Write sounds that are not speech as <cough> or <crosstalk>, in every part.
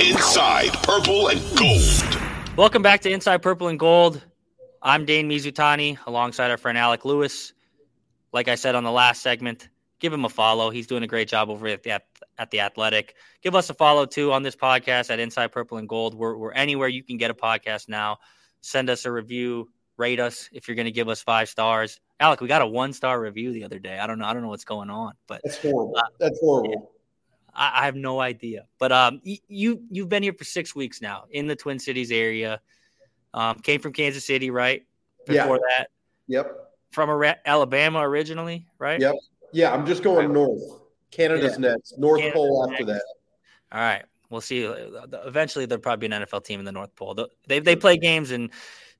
Inside Purple and Gold. Welcome back to Inside Purple and Gold. I'm Dane Mizutani alongside our friend Alec Lewis. Like I said on the last segment, give him a follow. He's doing a great job over at the, at the Athletic. Give us a follow too on this podcast at Inside Purple and Gold. We're, we're anywhere you can get a podcast now. Send us a review, rate us if you're going to give us five stars. Alec, we got a one star review the other day. I don't know. I don't know what's going on, but that's horrible. Uh, that's horrible. I, I, have no idea. But um, you you've been here for six weeks now in the Twin Cities area. Um, came from Kansas City, right? Before yeah. that. Yep. From Alabama originally, right? Yep. Yeah, I'm just going north. Canada's yeah. next. North Canada's Pole after next. that. All right. We'll see. Eventually, there'll probably be an NFL team in the North Pole. They they play games in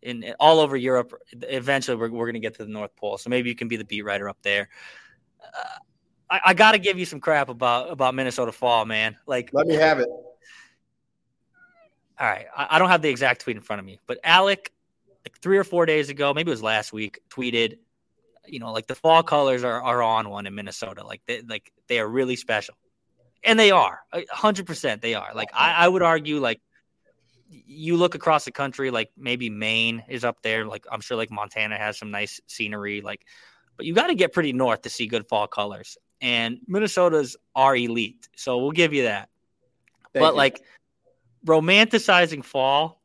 in all over Europe. Eventually, we're we're going to get to the North Pole. So maybe you can be the beat writer up there. Uh, I, I got to give you some crap about about Minnesota fall, man. Like, let me have it. All right, I, I don't have the exact tweet in front of me, but Alec, like three or four days ago, maybe it was last week, tweeted, you know, like the fall colors are, are on one in Minnesota. Like they like they are really special, and they are hundred percent. They are. Like I, I would argue, like you look across the country, like maybe Maine is up there. Like I'm sure like Montana has some nice scenery. Like, but you got to get pretty north to see good fall colors and Minnesota's are elite. So we'll give you that. Thank but you. like romanticizing fall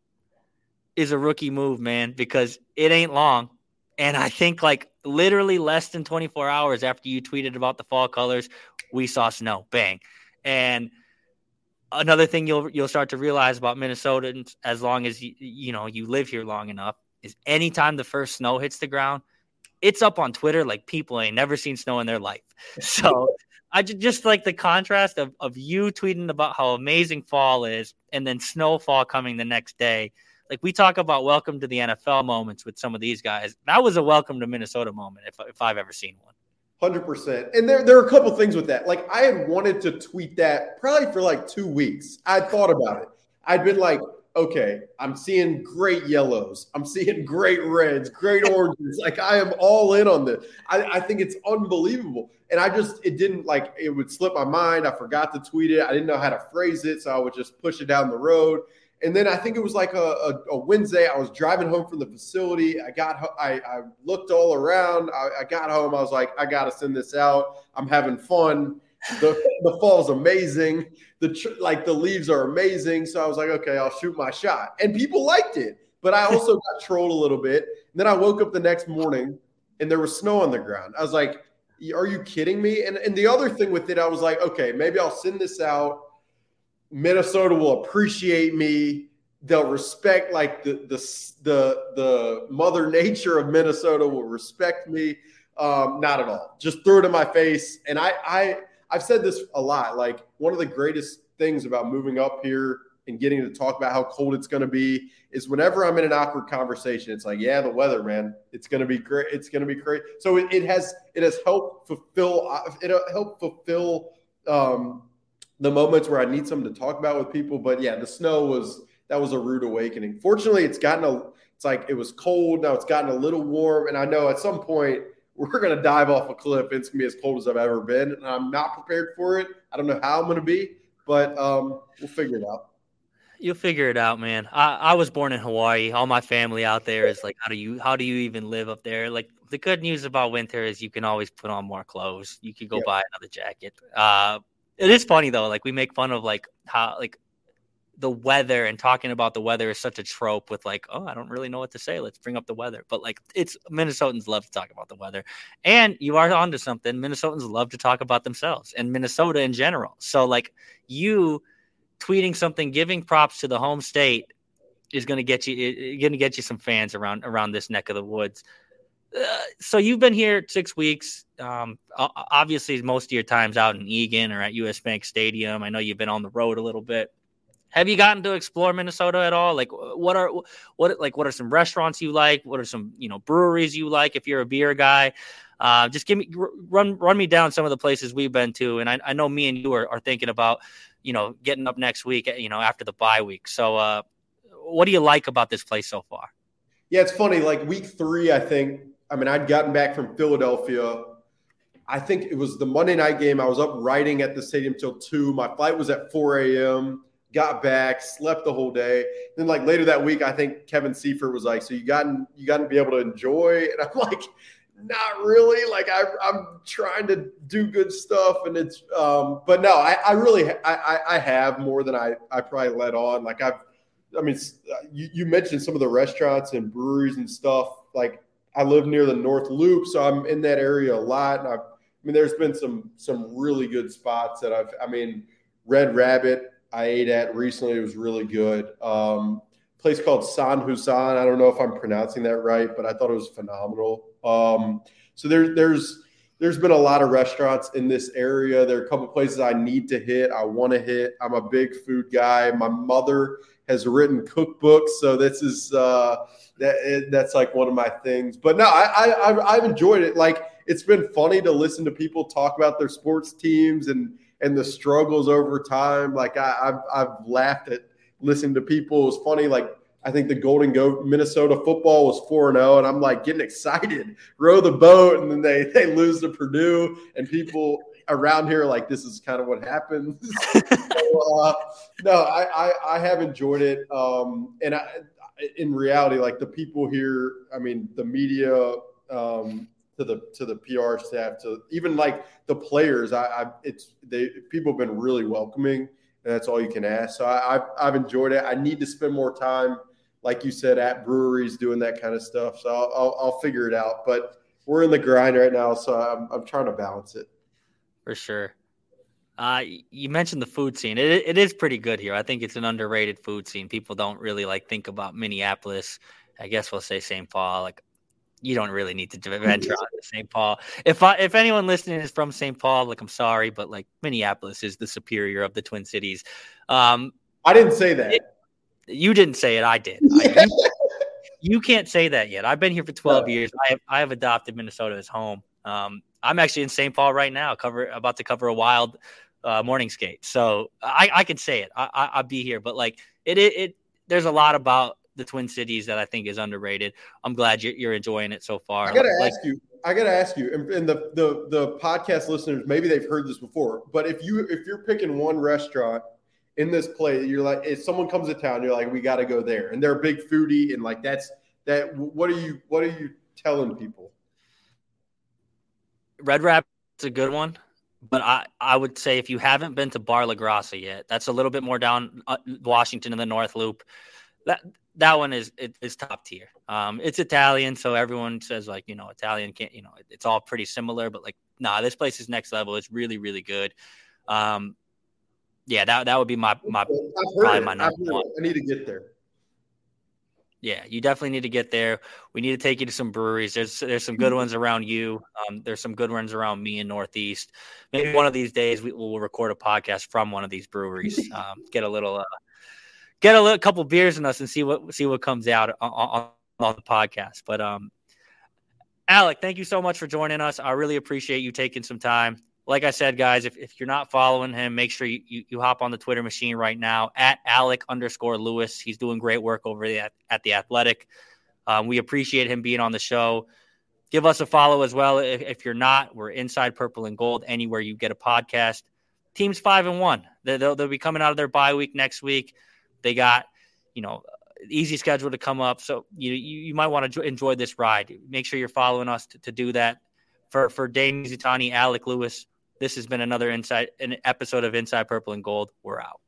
is a rookie move, man, because it ain't long. And I think like literally less than 24 hours after you tweeted about the fall colors, we saw snow. Bang. And another thing you'll you'll start to realize about Minnesotans as long as you you know you live here long enough is anytime the first snow hits the ground, it's up on Twitter like people ain't never seen snow in their life. <laughs> So I just like the contrast of, of you tweeting about how amazing fall is and then snowfall coming the next day. Like we talk about welcome to the NFL moments with some of these guys. That was a welcome to Minnesota moment if, if I've ever seen one. Hundred percent. And there, there are a couple things with that. Like I had wanted to tweet that probably for like two weeks. I thought about it. I'd been like, okay, I'm seeing great yellows. I'm seeing great reds, great oranges. like I am all in on this. I, I, think it's unbelievable. And I just, it didn't like, it would slip my mind. I forgot to tweet it. I didn't know how to phrase it. So I would just push it down the road. And then I think it was like a, a, a Wednesday. I was driving home from the facility. I got, I, I looked all around. I, I got home. I was like, I got to send this out. I'm having fun the the fall's amazing. The tr- like the leaves are amazing. So I was like, okay, I'll shoot my shot, and people liked it. But I also got <laughs> trolled a little bit. And then I woke up the next morning, and there was snow on the ground. I was like, are you kidding me? And and the other thing with it, I was like, okay, maybe I'll send this out. Minnesota will appreciate me. They'll respect like the the the the mother nature of Minnesota will respect me. Um, not at all. Just threw it in my face, and I I I've said this a lot. Like one of the greatest things about moving up here and getting to talk about how cold it's going to be is whenever I'm in an awkward conversation, it's like, yeah, the weather, man, it's going to be great. It's going to be great. So it, it, has it has helped fulfill it helped fulfill um, the moments where I need something to talk about with people. But yeah, the snow was that was a rude awakening. Fortunately, it's gotten a it's like it was cold now. It's gotten a little warm, and I know at some point we're going to dive off a cliff. It's going to be as cold as I've ever been. And I'm not prepared for it. I don't know how I'm going to be, but um, we'll figure it out. You'll figure it out, man. I, I was born in Hawaii. All my family out there is like, how do you how do you even live up there? Like the good news about winter is you can always put on more clothes. You could go yeah. buy another jacket. Uh, it is funny though. Like we make fun of like how like the weather and talking about the weather is such a trope with like, oh, I don't really know what to say. Let's bring up the weather. But like it's Minnesotans love to talk about the weather. And you are onto something. Minnesotans love to talk about themselves and Minnesota in general. So like you tweeting something, giving props to the home state is going to get you going to get you some fans around around this neck of the woods. Uh, so you've been here six weeks. Um, obviously, most of your time's out in Eagan or at US Bank Stadium. I know you've been on the road a little bit Have you gotten to explore Minnesota at all? Like, what are what like what are some restaurants you like? What are some you know breweries you like? If you're a beer guy, uh, just give me run run me down some of the places we've been to, and I, I know me and you are, are thinking about you know getting up next week, you know after the bye week. So, uh, what do you like about this place so far? Yeah, it's funny. Like week three, I think. I mean, I'd gotten back from Philadelphia. I think it was the Monday night game. I was up writing at the stadium till two. My flight was at 4 a.m got back, slept the whole day. Then like later that week, I think Kevin Seifert was like, "So you gotten you gotten to be able to enjoy," <laughs> and I'm like, "Not really. Like I, I'm trying to do good stuff, and it's um, but no, I, I really I, I have more than I I probably let on. Like I've, I mean, you, you mentioned some of the restaurants and breweries and stuff. Like I live near the North Loop, so I'm in that area a lot, and I've, I mean, there's been some some really good spots that I've. I mean, Red Rabbit I ate at recently. It was really good. Um, place called San Husan. I don't know if I'm pronouncing that right, but I thought it was phenomenal. Um, so there, there's there's been a lot of restaurants in this area. There are a couple places I need to hit. I want to hit. I'm a big food guy. My mother has written cookbooks, so this is uh, that that's like one of my things. But no, I, I I've enjoyed it. Like it's been funny to listen to people talk about their sports teams and and the struggles over time. Like I, have I've laughed at listening to people. It was funny. Like I think the Golden Goat Minnesota football was 4 0, and I'm like getting excited, <laughs> row the boat, and then they, they lose to Purdue, and people around here like this is kind of what happens. <laughs> so, uh, no, I, I, I have enjoyed it, um, and I, in reality, like the people here, I mean, the media, um, to the to the PR staff, to even like the players. I, I it's they people have been really welcoming, and that's all you can ask. So I, have I've enjoyed it. I need to spend more time, like you said, at breweries doing that kind of stuff. So I'll, I'll, I'll figure it out. But we're in the grind right now, so I'm I'm trying to balance it. For sure. Uh, you mentioned the food scene. It, it is pretty good here. I think it's an underrated food scene. People don't really like think about Minneapolis. I guess we'll say St. Paul. Like you don't really need to venture out to St. Paul. If I, if anyone listening is from St. Paul, like I'm sorry, but like Minneapolis is the superior of the Twin Cities. Um, I didn't say that. It, you didn't say it. I did. <laughs> I, you, you, can't say that yet. I've been here for 12 no. years. I have, I have adopted Minnesota as home. Um, I'm actually in St. Paul right now, cover about to cover a wild uh, morning skate. So I, I can say it. I, I, will be here, but like it, it, it, there's a lot about the Twin Cities that I think is underrated. I'm glad you're, you're enjoying it so far. I got to like, ask you. I got to ask you, and, and, the, the the podcast listeners maybe they've heard this before, but if you if you're picking one restaurant in this place, you're like, if someone comes to town, you're like, we got to go there, and they're a big foodie, and like that's that. What are you What are you telling people? Red Rabbit's a good one. But I, I would say if you haven't been to Bar La Grassa yet, that's a little bit more down uh, Washington in the North Loop. That that one is it, is top tier. Um, it's Italian, so everyone says like you know Italian can't you know it's all pretty similar, but like nah, this place is next level. It's really really good. Um, yeah, that that would be my my probably my number one. I need to get there. Yeah, you definitely need to get there. We need to take you to some breweries. There's there's some good ones around you. Um, there's some good ones around me in Northeast. Maybe one of these days we will record a podcast from one of these breweries. <laughs> Um, get a little uh, get a little, couple beers in us and see what see what comes out on, on, the podcast. But um, Alec, thank you so much for joining us. I really appreciate you taking some time. Like I said, guys, if, if you're not following him, make sure you, you, you hop on the Twitter machine right now at Alec underscore Lewis. He's doing great work over at, at the Athletic. Um, we appreciate him being on the show. Give us a follow as well. If, if you're not, we're inside purple and gold anywhere you get a podcast. Teams five and one. They'll, they'll be coming out of their bye week next week. They got, you know, easy schedule to come up. So you you, you might want to enjoy this ride. Make sure you're following us to, to do that. For for Dane Mizutani, Alec Lewis, this has been another inside an episode of Inside Purple and Gold. We're out.